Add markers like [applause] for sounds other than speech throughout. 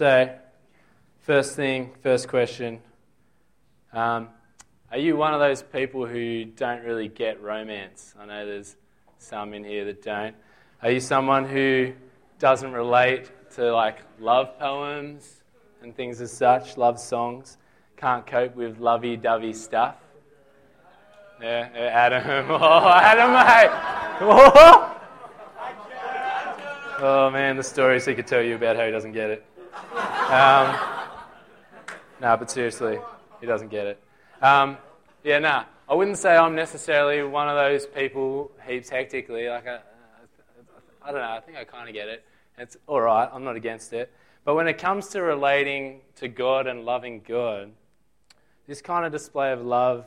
So, first thing, first question. Um, are you one of those people who don't really get romance? I know there's some in here that don't. Are you someone who doesn't relate to like love poems and things as such, love songs? Can't cope with lovey dovey stuff? Yeah, yeah, Adam. [laughs] Oh, Adam, mate. Oh. [laughs] oh, man, the stories he could tell you about how he doesn't get it. Um, no, but seriously, he doesn't get it. Um, yeah, nah. I wouldn't say I'm necessarily one of those people heaps hectically. Like, I, I don't know. I think I kind of get it. It's all right. I'm not against it. But when it comes to relating to God and loving God, this kind of display of love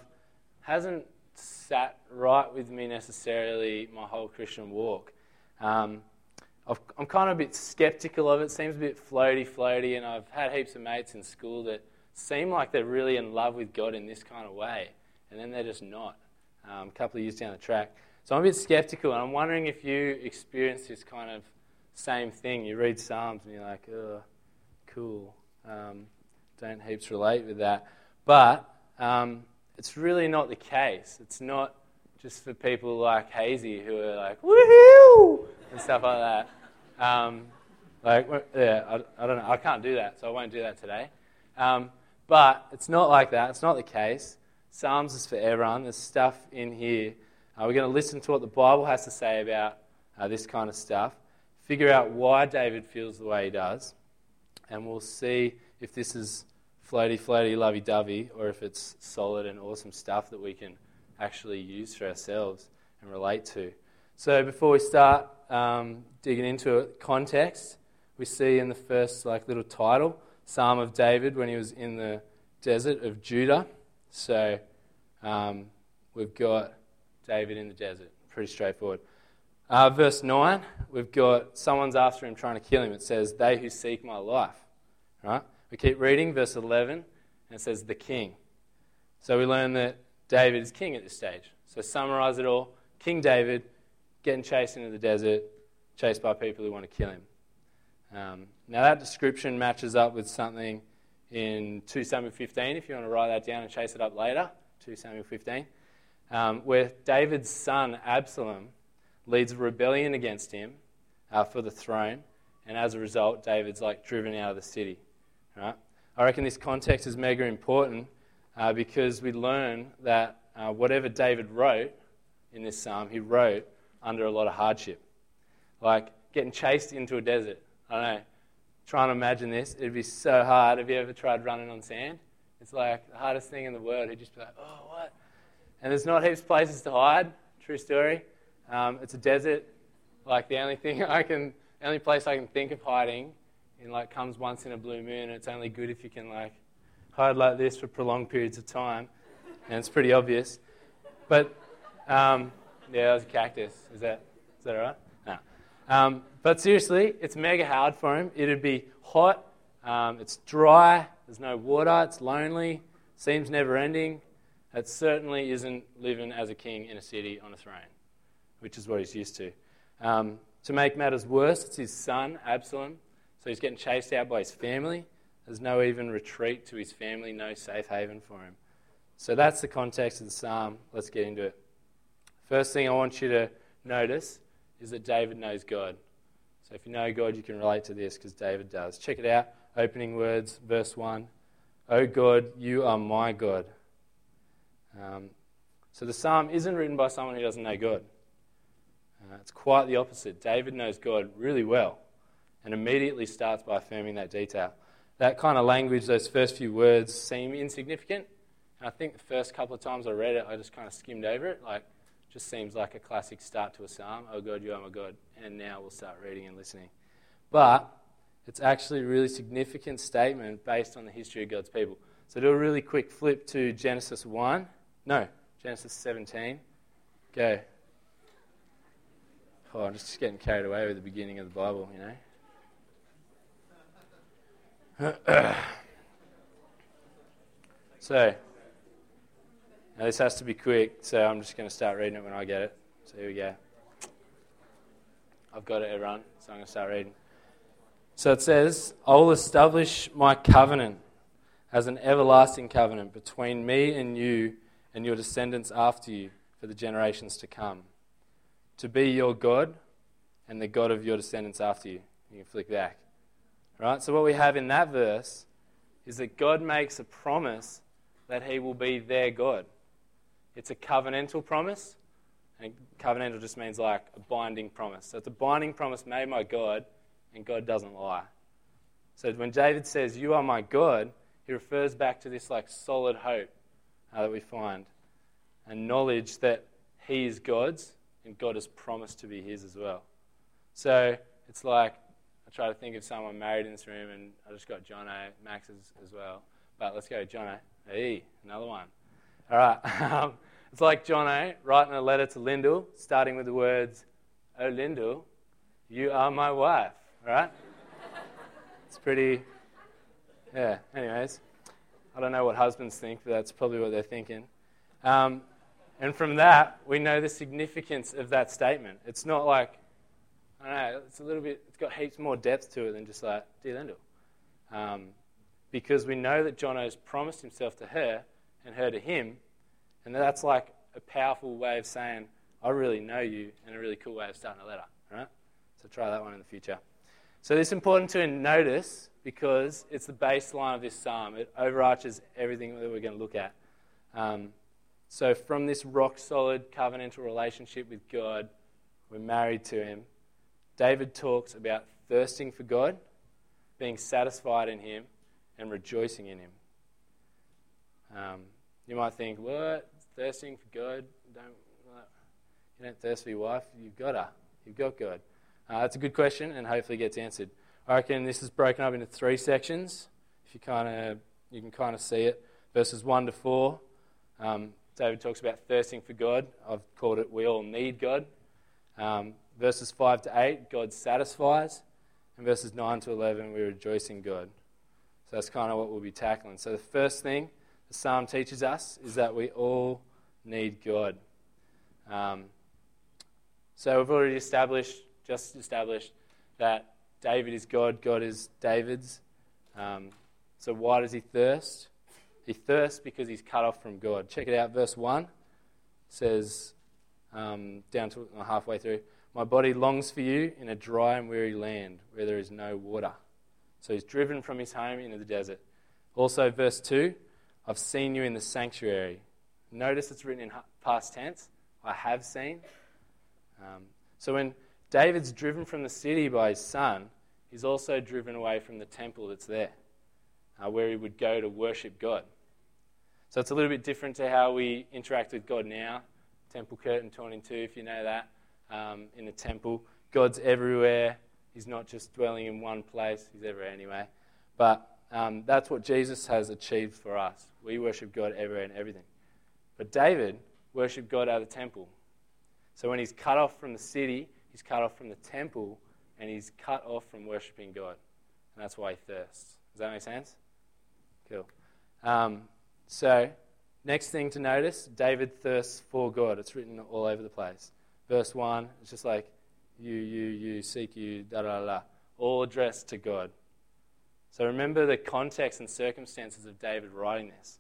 hasn't sat right with me necessarily my whole Christian walk. Um, i am kind of a bit skeptical of it. Seems a bit floaty, floaty, and I've had heaps of mates in school that seem like they're really in love with God in this kind of way, and then they're just not. Um, a couple of years down the track, so I'm a bit skeptical, and I'm wondering if you experience this kind of same thing. You read Psalms and you're like, oh, cool. Um, don't heaps relate with that, but um, it's really not the case. It's not just for people like Hazy who are like, woohoo, and stuff like that. Um, like, yeah, I, I, don't know. I can't do that, so I won't do that today. Um, but it's not like that. It's not the case. Psalms is for everyone. There's stuff in here. Uh, we're going to listen to what the Bible has to say about uh, this kind of stuff, figure out why David feels the way he does, and we'll see if this is floaty, floaty, lovey dovey, or if it's solid and awesome stuff that we can actually use for ourselves and relate to. So before we start um, digging into it, context, we see in the first like little title, Psalm of David when he was in the desert of Judah. So um, we've got David in the desert. Pretty straightforward. Uh, verse 9, we've got someone's after him trying to kill him. It says, They who seek my life. Right? We keep reading, verse 11, and it says, The king. So we learn that David is king at this stage. So summarize it all King David getting chased into the desert, chased by people who want to kill him. Um, now, that description matches up with something in 2 Samuel 15, if you want to write that down and chase it up later. 2 Samuel 15, um, where David's son Absalom leads a rebellion against him uh, for the throne, and as a result, David's like driven out of the city. Right? I reckon this context is mega important uh, because we learn that uh, whatever David wrote in this psalm, he wrote under a lot of hardship. Like getting chased into a desert. I don't know. Trying to imagine this, it'd be so hard. Have you ever tried running on sand? It's like the hardest thing in the world. He'd just be like, oh, what? And there's not heaps of places to hide. True story. Um, it's a desert. Like the only thing [laughs] I can, the only place I can think of hiding in like comes once in a blue moon. And it's only good if you can like hide like this for prolonged periods of time, and it's pretty obvious. But um, yeah, that was a cactus. Is that is that all right? No. Um, but seriously, it's mega hard for him. It'd be hot. Um, it's dry. There's no water. It's lonely. Seems never ending. It certainly isn't living as a king in a city on a throne, which is what he's used to. Um, to make matters worse, it's his son, Absalom. So he's getting chased out by his family. There's no even retreat to his family, no safe haven for him. So that's the context of the psalm. Let's get into it. First thing I want you to notice is that David knows God. So if you know God, you can relate to this because David does. Check it out. Opening words, verse 1. Oh God, you are my God. Um, so the psalm isn't written by someone who doesn't know God. Uh, it's quite the opposite. David knows God really well and immediately starts by affirming that detail that kind of language, those first few words, seem insignificant. And I think the first couple of times I read it, I just kind of skimmed over it. Like, just seems like a classic start to a psalm. Oh God, you are my God. And now we'll start reading and listening. But it's actually a really significant statement based on the history of God's people. So do a really quick flip to Genesis 1. No, Genesis 17. Go. Oh, I'm just getting carried away with the beginning of the Bible, you know. [clears throat] so, now this has to be quick, so I'm just going to start reading it when I get it. So here we go. I've got it, everyone, so I'm going to start reading. So it says, I will establish my covenant as an everlasting covenant between me and you and your descendants after you for the generations to come. To be your God and the God of your descendants after you. You can flick back. Right? So, what we have in that verse is that God makes a promise that He will be their God. It's a covenantal promise, and covenantal just means like a binding promise. So, it's a binding promise made by God, and God doesn't lie. So, when David says, You are my God, he refers back to this like solid hope uh, that we find and knowledge that He is God's and God has promised to be His as well. So it's like I try to think of someone married in this room, and I just got John A. Max as, as well. But let's go, John A. Hey, another one. All right. [laughs] Um, it's like John A. writing a letter to Lyndall, starting with the words, Oh, Lyndall, you are my wife. All right? It's pretty, yeah, anyways. I don't know what husbands think, but that's probably what they're thinking. Um, and from that, we know the significance of that statement. It's not like, I don't know, it's a little bit, it's got heaps more depth to it than just like, dear Lyndall. Um, because we know that John has promised himself to her and her to him, and that's like a powerful way of saying, I really know you, and a really cool way of starting a letter. Right? So try that one in the future. So this is important to notice because it's the baseline of this psalm. It overarches everything that we're going to look at. Um, so, from this rock solid covenantal relationship with God, we're married to Him. David talks about thirsting for God, being satisfied in Him, and rejoicing in Him. Um, you might think, what? Thirsting for God? Don't, you don't thirst for your wife? You've got her. You've got God. Uh, that's a good question, and hopefully gets answered. I reckon this is broken up into three sections. If you kind of, you can kind of see it. Verses one to four. Um, David talks about thirsting for God. I've called it we all need God. Um, verses 5 to 8, God satisfies. And verses 9 to 11, we rejoice in God. So that's kind of what we'll be tackling. So the first thing psalm teaches us is that we all need God. Um, so we've already established, just established, that David is God, God is David's. Um, so why does he thirst? He thirsts because he's cut off from God. Check it out, verse 1 says, um, down to halfway through, My body longs for you in a dry and weary land where there is no water. So he's driven from his home into the desert. Also, verse 2, I've seen you in the sanctuary. Notice it's written in past tense. I have seen. Um, so when David's driven from the city by his son, he's also driven away from the temple that's there, uh, where he would go to worship God. So it's a little bit different to how we interact with God now. Temple curtain torn in two, if you know that, um, in the temple. God's everywhere. He's not just dwelling in one place, He's everywhere anyway. But um, that's what Jesus has achieved for us. We worship God everywhere and everything. But David worshiped God out of the temple. So when he's cut off from the city, he's cut off from the temple, and he's cut off from worshiping God. And that's why he thirsts. Does that make sense? Cool. Um, so, next thing to notice David thirsts for God. It's written all over the place. Verse 1, it's just like you, you, you, seek you, da da da, all addressed to God. So, remember the context and circumstances of David writing this.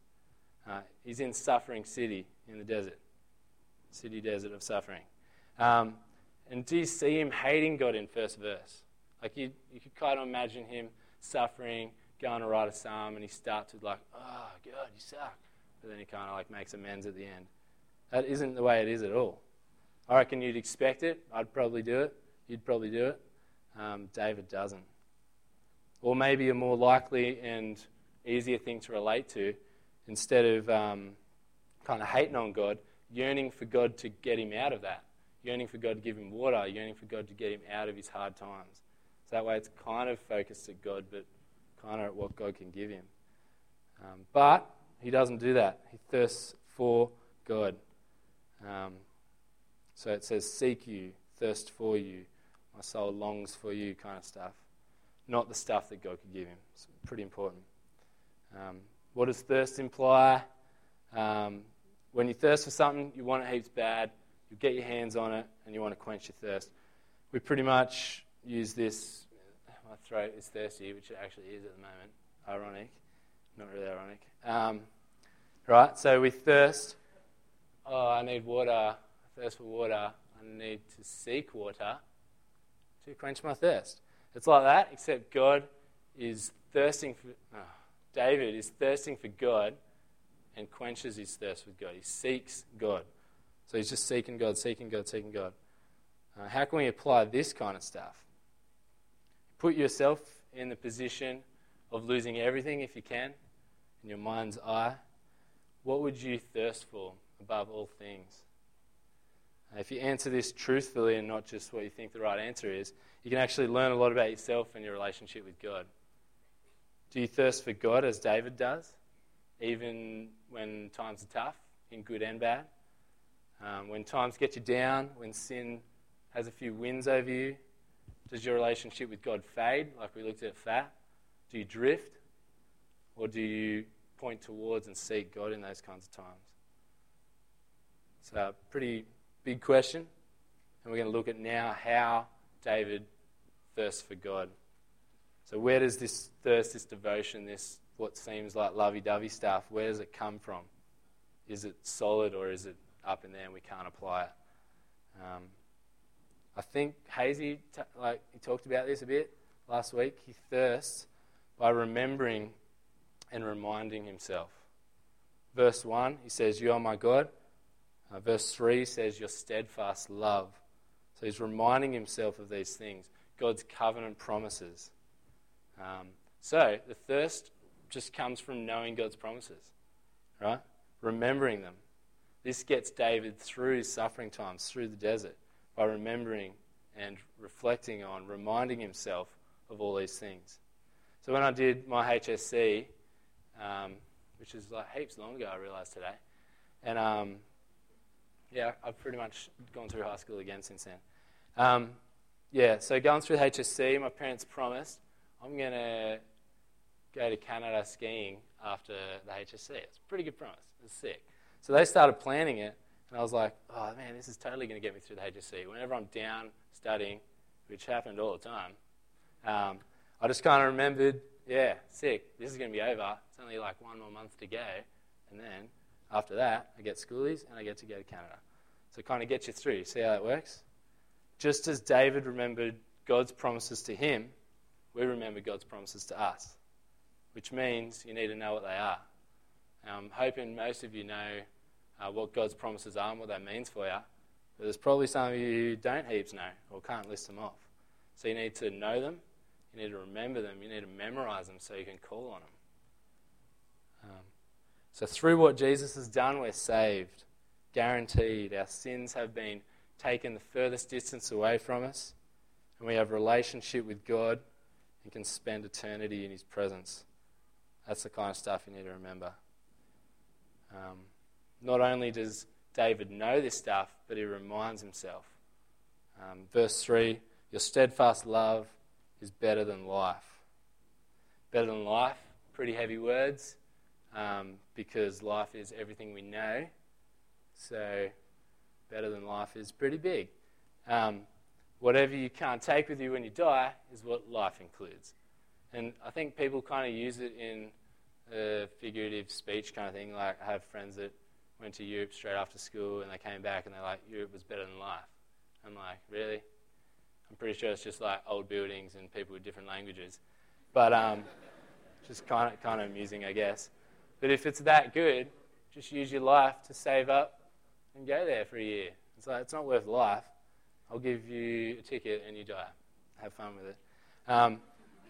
Uh, he's in suffering city in the desert, city desert of suffering. Um, and do you see him hating God in first verse? Like you, you could kind of imagine him suffering, going to write a psalm, and he starts with like, "Oh God, you suck," but then he kind of like makes amends at the end. That isn't the way it is at all. I reckon you'd expect it. I'd probably do it. You'd probably do it. Um, David doesn't. Or maybe a more likely and easier thing to relate to, instead of um, kind of hating on God, yearning for God to get him out of that, yearning for God to give him water, yearning for God to get him out of his hard times. So that way it's kind of focused at God, but kind of at what God can give him. Um, but he doesn't do that. He thirsts for God. Um, so it says, Seek you, thirst for you, my soul longs for you, kind of stuff. Not the stuff that God could give him. It's pretty important. Um, what does thirst imply? Um, when you thirst for something, you want it heaps bad, you get your hands on it, and you want to quench your thirst. We pretty much use this my throat is thirsty, which it actually is at the moment. Ironic. Not really ironic. Um, right, so we thirst. Oh, I need water. I thirst for water. I need to seek water to quench my thirst. It's like that, except God is thirsting for. David is thirsting for God and quenches his thirst with God. He seeks God. So he's just seeking God, seeking God, seeking God. Uh, how can we apply this kind of stuff? Put yourself in the position of losing everything if you can, in your mind's eye. What would you thirst for above all things? Uh, if you answer this truthfully and not just what you think the right answer is, you can actually learn a lot about yourself and your relationship with God. Do you thirst for God as David does, even when times are tough, in good and bad? Um, when times get you down, when sin has a few wins over you, does your relationship with God fade, like we looked at fat? Do you drift? Or do you point towards and seek God in those kinds of times? It's a pretty big question, and we're going to look at now how David thirsts for God. So, where does this thirst, this devotion, this what seems like lovey dovey stuff, where does it come from? Is it solid or is it up in there and we can't apply it? Um, I think Hazy, t- like he talked about this a bit last week. He thirsts by remembering and reminding himself. Verse 1, he says, You are my God. Uh, verse 3 says, Your steadfast love. So he's reminding himself of these things, God's covenant promises. Um, so the thirst just comes from knowing God's promises, right? Remembering them. This gets David through his suffering times, through the desert, by remembering and reflecting on, reminding himself of all these things. So when I did my HSC, um, which is like heaps long ago, I realised today, and um, yeah, I've pretty much gone through high school again since then. Um, yeah, so going through HSC, my parents promised I'm going to go to Canada skiing after the HSC. It's a pretty good promise. It's sick. So they started planning it, and I was like, oh man, this is totally going to get me through the HSC. Whenever I'm down studying, which happened all the time, um, I just kind of remembered, yeah, sick. This is going to be over. It's only like one more month to go, and then after that, I get schoolies and I get to go to Canada. So it kind of gets you through. See how that works? Just as David remembered God's promises to him, we remember God's promises to us, which means you need to know what they are. I'm hoping most of you know uh, what God's promises are and what that means for you, but there's probably some of you who don't heaps know or can't list them off. So you need to know them, you need to remember them, you need to memorize them so you can call on them. Um, so through what Jesus has done, we're saved, guaranteed. Our sins have been taken the furthest distance away from us, and we have a relationship with God and can spend eternity in His presence. That's the kind of stuff you need to remember. Um, not only does David know this stuff, but he reminds himself. Um, verse 3 Your steadfast love is better than life. Better than life, pretty heavy words, um, because life is everything we know. So, better than life is pretty big. Um, whatever you can't take with you when you die is what life includes. And I think people kind of use it in a figurative speech kind of thing. Like, I have friends that went to Europe straight after school and they came back and they're like, Europe was better than life. I'm like, really? I'm pretty sure it's just like old buildings and people with different languages. But um, just kind of, kind of amusing, I guess. But if it's that good, just use your life to save up and go there for a year. It's like, it's not worth life. I'll give you a ticket and you die. Have fun with it. Um,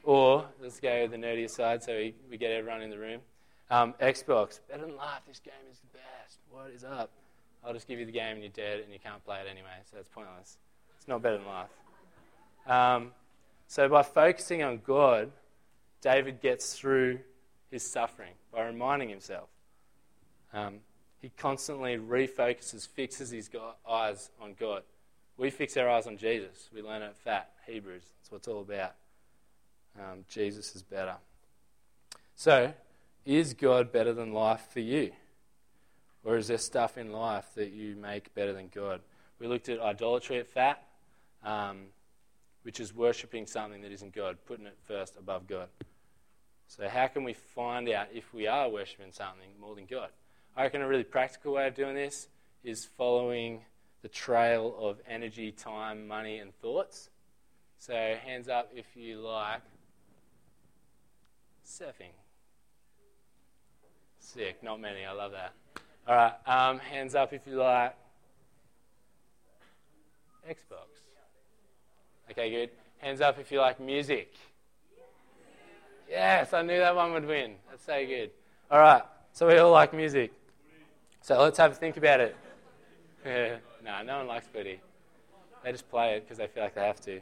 or let's go the nerdier side so we, we get everyone in the room. Um, Xbox, better than life. This game is the best. What is up? I'll just give you the game and you're dead and you can't play it anyway, so it's pointless. It's not better than life. Um, so by focusing on God, David gets through his suffering by reminding himself. Um, he constantly refocuses, fixes his eyes on God. We fix our eyes on Jesus. We learn it fat, Hebrews. That's what it's all about. Um, Jesus is better. So, is God better than life for you? Or is there stuff in life that you make better than God? We looked at idolatry at FAT. Um, which is worshipping something that isn't God, putting it first above God. So, how can we find out if we are worshipping something more than God? I reckon a really practical way of doing this is following the trail of energy, time, money, and thoughts. So, hands up if you like surfing. Sick, not many, I love that. All right, um, hands up if you like Xbox. Okay, good. Hands up if you like music. Yes, I knew that one would win. That's so good. All right, so we all like music. So let's have a think about it. [laughs] Yeah. No, no one likes footy. They just play it because they feel like they have to.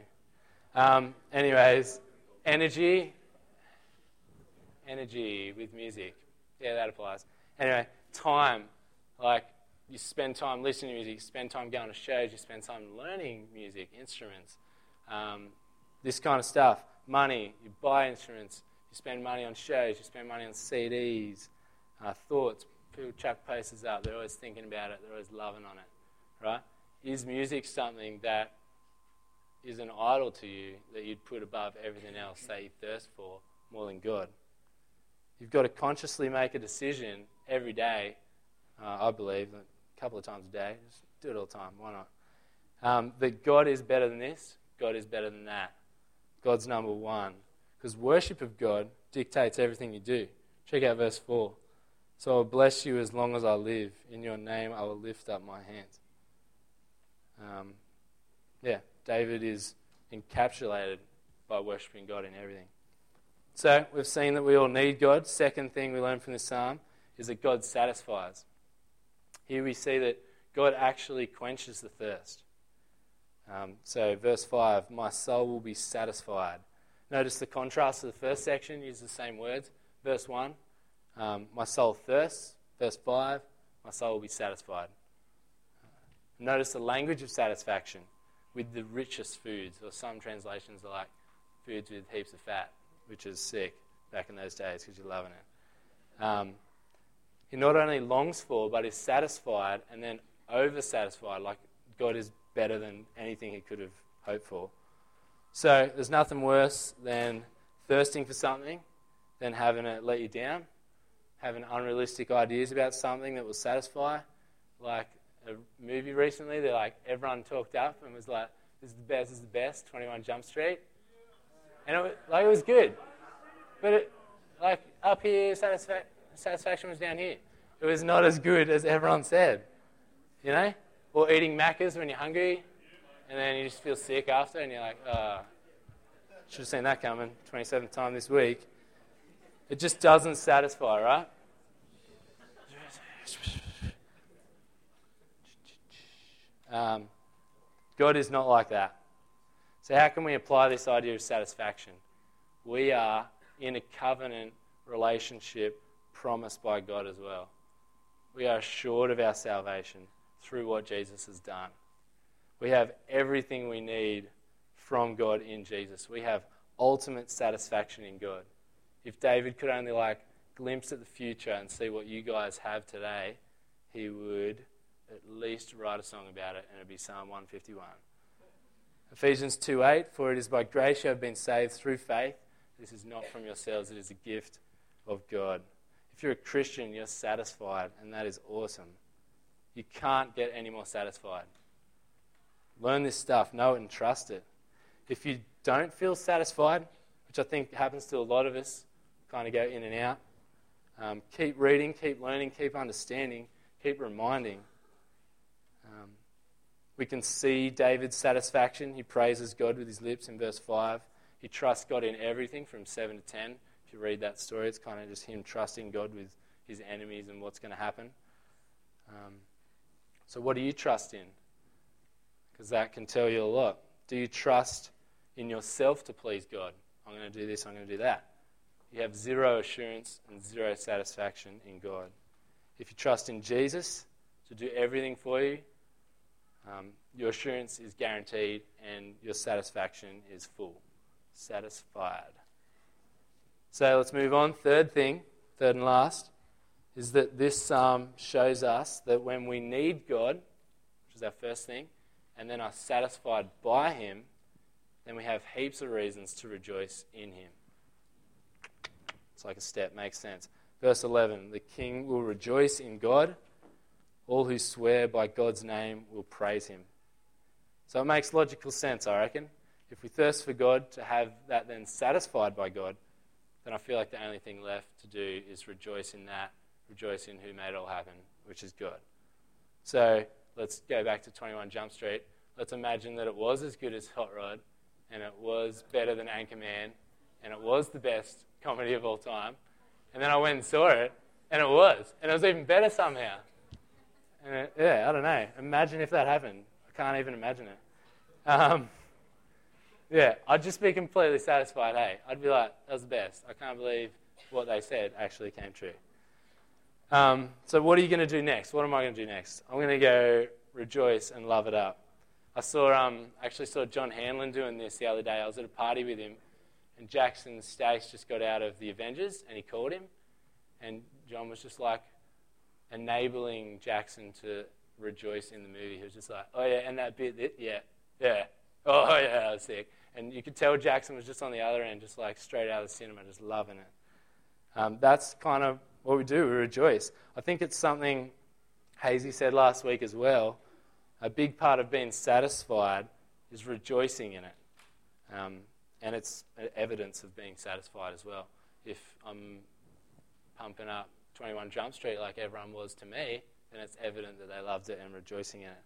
Um, anyways, energy. Energy with music. Yeah, that applies. Anyway, time. Like, you spend time listening to music, you spend time going to shows, you spend time learning music, instruments, um, this kind of stuff. Money, you buy instruments, you spend money on shows, you spend money on CDs, uh, thoughts. People chuck posters up, they're always thinking about it, they're always loving on it, right? Is music something that is an idol to you that you'd put above everything else that you thirst for more than God? You've got to consciously make a decision every day, uh, I believe, a couple of times a day. Just do it all the time. Why not? Um, that God is better than this, God is better than that. God's number one. Because worship of God dictates everything you do. Check out verse 4. So I'll bless you as long as I live. In your name I will lift up my hands. Um, yeah, David is encapsulated by worshipping God in everything. So we've seen that we all need God. Second thing we learn from this psalm is that God satisfies. Here we see that God actually quenches the thirst. Um, so, verse 5 My soul will be satisfied. Notice the contrast of the first section, use the same words. Verse 1, um, my soul thirsts. Verse 5, my soul will be satisfied. Notice the language of satisfaction with the richest foods, or some translations are like foods with heaps of fat, which is sick back in those days because you're loving it. Um, he not only longs for, but is satisfied and then over satisfied, like God is better than anything he could have hoped for. So there's nothing worse than thirsting for something, than having it let you down, having unrealistic ideas about something that will satisfy. Like a movie recently, they're like everyone talked up and was like, "This is the best. This is the best." Twenty One Jump Street, and it was, like it was good, but it, like up here, satisfa- satisfaction was down here. It was not as good as everyone said, you know. Or eating Maccas when you're hungry, and then you just feel sick after, and you're like, ah, oh, should have seen that coming. 27th time this week. It just doesn't satisfy, right? Um, God is not like that. So, how can we apply this idea of satisfaction? We are in a covenant relationship promised by God as well. We are assured of our salvation through what Jesus has done. We have everything we need from God in Jesus. We have ultimate satisfaction in God. If David could only like glimpse at the future and see what you guys have today, he would at least write a song about it, and it'd be Psalm 151. Ephesians 2:8 For it is by grace you have been saved through faith. This is not from yourselves, it is a gift of God. If you're a Christian, you're satisfied, and that is awesome. You can't get any more satisfied. Learn this stuff, know it, and trust it. If you don't feel satisfied, which I think happens to a lot of us, kind of go in and out, um, keep reading, keep learning, keep understanding, keep reminding. Um, we can see David's satisfaction. He praises God with his lips in verse 5. He trusts God in everything from 7 to 10. If you read that story, it's kind of just him trusting God with his enemies and what's going to happen. Um, so, what do you trust in? because that can tell you a lot. Do you trust in yourself to please God? I'm going to do this, I'm going to do that. You have zero assurance and zero satisfaction in God. If you trust in Jesus to do everything for you, um, your assurance is guaranteed and your satisfaction is full. Satisfied. So let's move on. Third thing, third and last, is that this psalm shows us that when we need God, which is our first thing, and then are satisfied by Him, then we have heaps of reasons to rejoice in him. It's like a step, makes sense. Verse 11 The king will rejoice in God. All who swear by God's name will praise him. So it makes logical sense, I reckon. If we thirst for God, to have that then satisfied by God, then I feel like the only thing left to do is rejoice in that, rejoice in who made it all happen, which is God. So let's go back to 21 Jump Street. Let's imagine that it was as good as Hot Rod, and it was better than Anchorman, and it was the best comedy of all time. And then I went and saw it, and it was, and it was even better somehow. And it, yeah, I don't know. Imagine if that happened. I can't even imagine it. Um, yeah, I'd just be completely satisfied. Hey, I'd be like, that was the best. I can't believe what they said actually came true. Um, so, what are you going to do next? What am I going to do next? I'm going to go rejoice and love it up. I saw, um, actually saw John Hanlon doing this the other day. I was at a party with him, and Jackson Stace just got out of the Avengers, and he called him, and John was just like enabling Jackson to rejoice in the movie. He was just like, "Oh yeah, and that bit, yeah, yeah, oh [laughs] yeah, that was sick." And you could tell Jackson was just on the other end, just like straight out of the cinema, just loving it. Um, that's kind of what we do. We rejoice. I think it's something Hazy said last week as well. A big part of being satisfied is rejoicing in it. Um, and it's evidence of being satisfied as well. If I'm pumping up 21 Jump Street like everyone was to me, then it's evident that they loved it and rejoicing in it.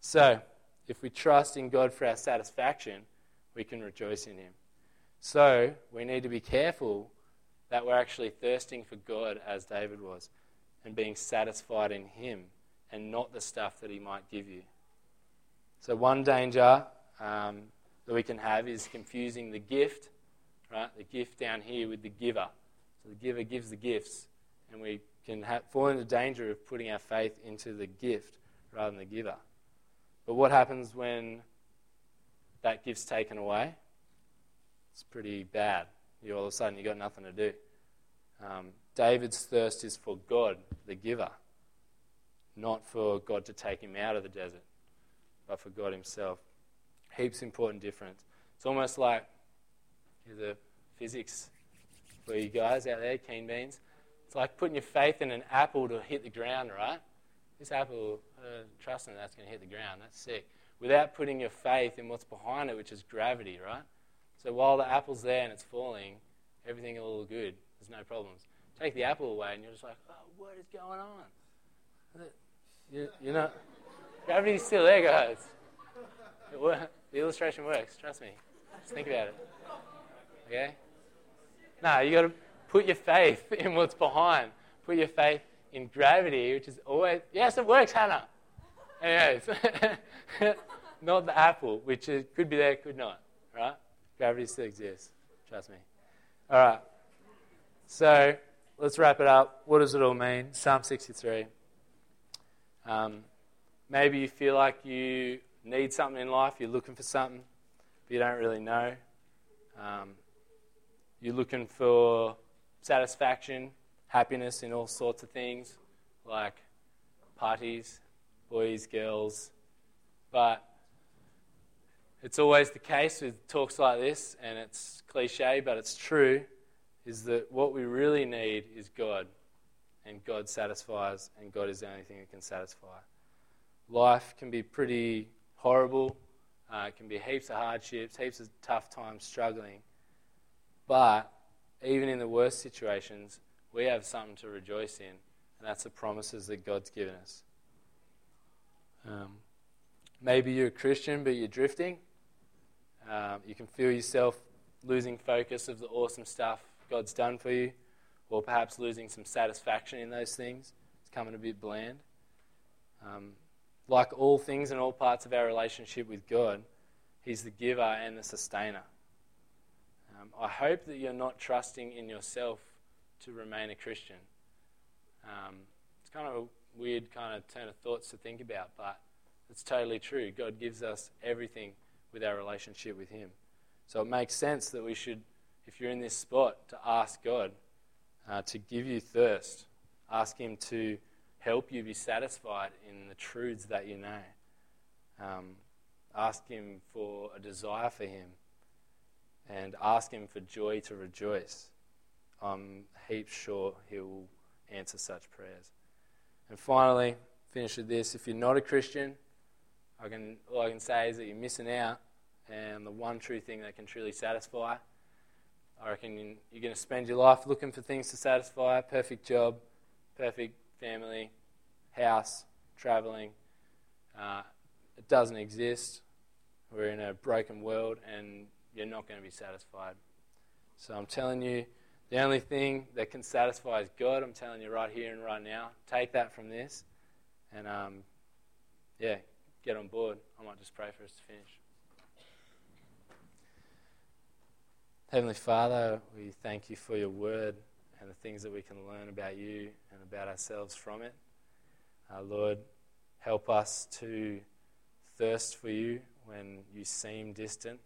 So, if we trust in God for our satisfaction, we can rejoice in Him. So, we need to be careful that we're actually thirsting for God as David was and being satisfied in Him and not the stuff that He might give you. So, one danger um, that we can have is confusing the gift, right? The gift down here with the giver. So, the giver gives the gifts, and we can have, fall into danger of putting our faith into the gift rather than the giver. But what happens when that gift's taken away? It's pretty bad. You all of a sudden you got nothing to do. Um, David's thirst is for God, the giver, not for God to take him out of the desert, but for God Himself. Heaps important difference. It's almost like the physics for you guys out there, keen beans. It's like putting your faith in an apple to hit the ground, right? This apple, uh, trusting that's going to hit the ground. That's sick. Without putting your faith in what's behind it, which is gravity, right? So while the apple's there and it's falling, everything look good. There's no problems. Take the apple away, and you're just like, oh, what is going on? You, you know, gravity's still there, guys. The illustration works. Trust me. Just think about it. Okay? No, you got to put your faith [laughs] in what's behind. Put your faith in gravity, which is always yes, it works, Hannah. Anyways, [laughs] not the apple, which is, could be there, could not. Right? Gravity still exists. Trust me. All right. So let's wrap it up. What does it all mean? Psalm 63. Um, maybe you feel like you need something in life, you're looking for something, but you don't really know. Um, you're looking for satisfaction, happiness in all sorts of things, like parties, boys, girls. But it's always the case with talks like this, and it's cliche, but it's true, is that what we really need is God. And God satisfies, and God is the only thing that can satisfy. Life can be pretty horrible. Uh, it can be heaps of hardships, heaps of tough times, struggling. But even in the worst situations, we have something to rejoice in, and that's the promises that God's given us. Um, maybe you're a Christian, but you're drifting. Um, you can feel yourself losing focus of the awesome stuff God's done for you, or perhaps losing some satisfaction in those things. It's coming a bit bland. Um, like all things and all parts of our relationship with God, He's the giver and the sustainer. Um, I hope that you're not trusting in yourself to remain a Christian. Um, it's kind of a weird kind of turn of thoughts to think about, but it's totally true. God gives us everything with our relationship with Him. So it makes sense that we should, if you're in this spot, to ask God uh, to give you thirst. Ask Him to help you be satisfied in the truths that you know. Um, ask Him for a desire for Him, and ask Him for joy to rejoice. I'm heaps sure He will answer such prayers. And finally, finish with this: if you're not a Christian, I can all I can say is that you're missing out, and the one true thing that can truly satisfy. I reckon you're going to spend your life looking for things to satisfy perfect job, perfect family, house, traveling. Uh, it doesn't exist. We're in a broken world and you're not going to be satisfied. So I'm telling you, the only thing that can satisfy is God. I'm telling you right here and right now. Take that from this and, um, yeah, get on board. I might just pray for us to finish. Heavenly Father, we thank you for your word and the things that we can learn about you and about ourselves from it. Uh, Lord, help us to thirst for you when you seem distant,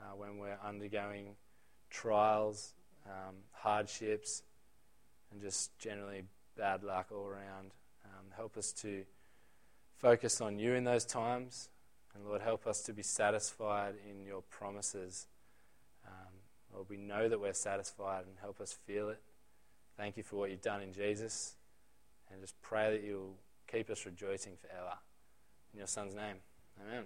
uh, when we're undergoing trials, um, hardships, and just generally bad luck all around. Um, help us to focus on you in those times. And Lord, help us to be satisfied in your promises. Um, Lord, we know that we're satisfied and help us feel it. Thank you for what you've done in Jesus. And just pray that you'll keep us rejoicing forever. In your Son's name, amen.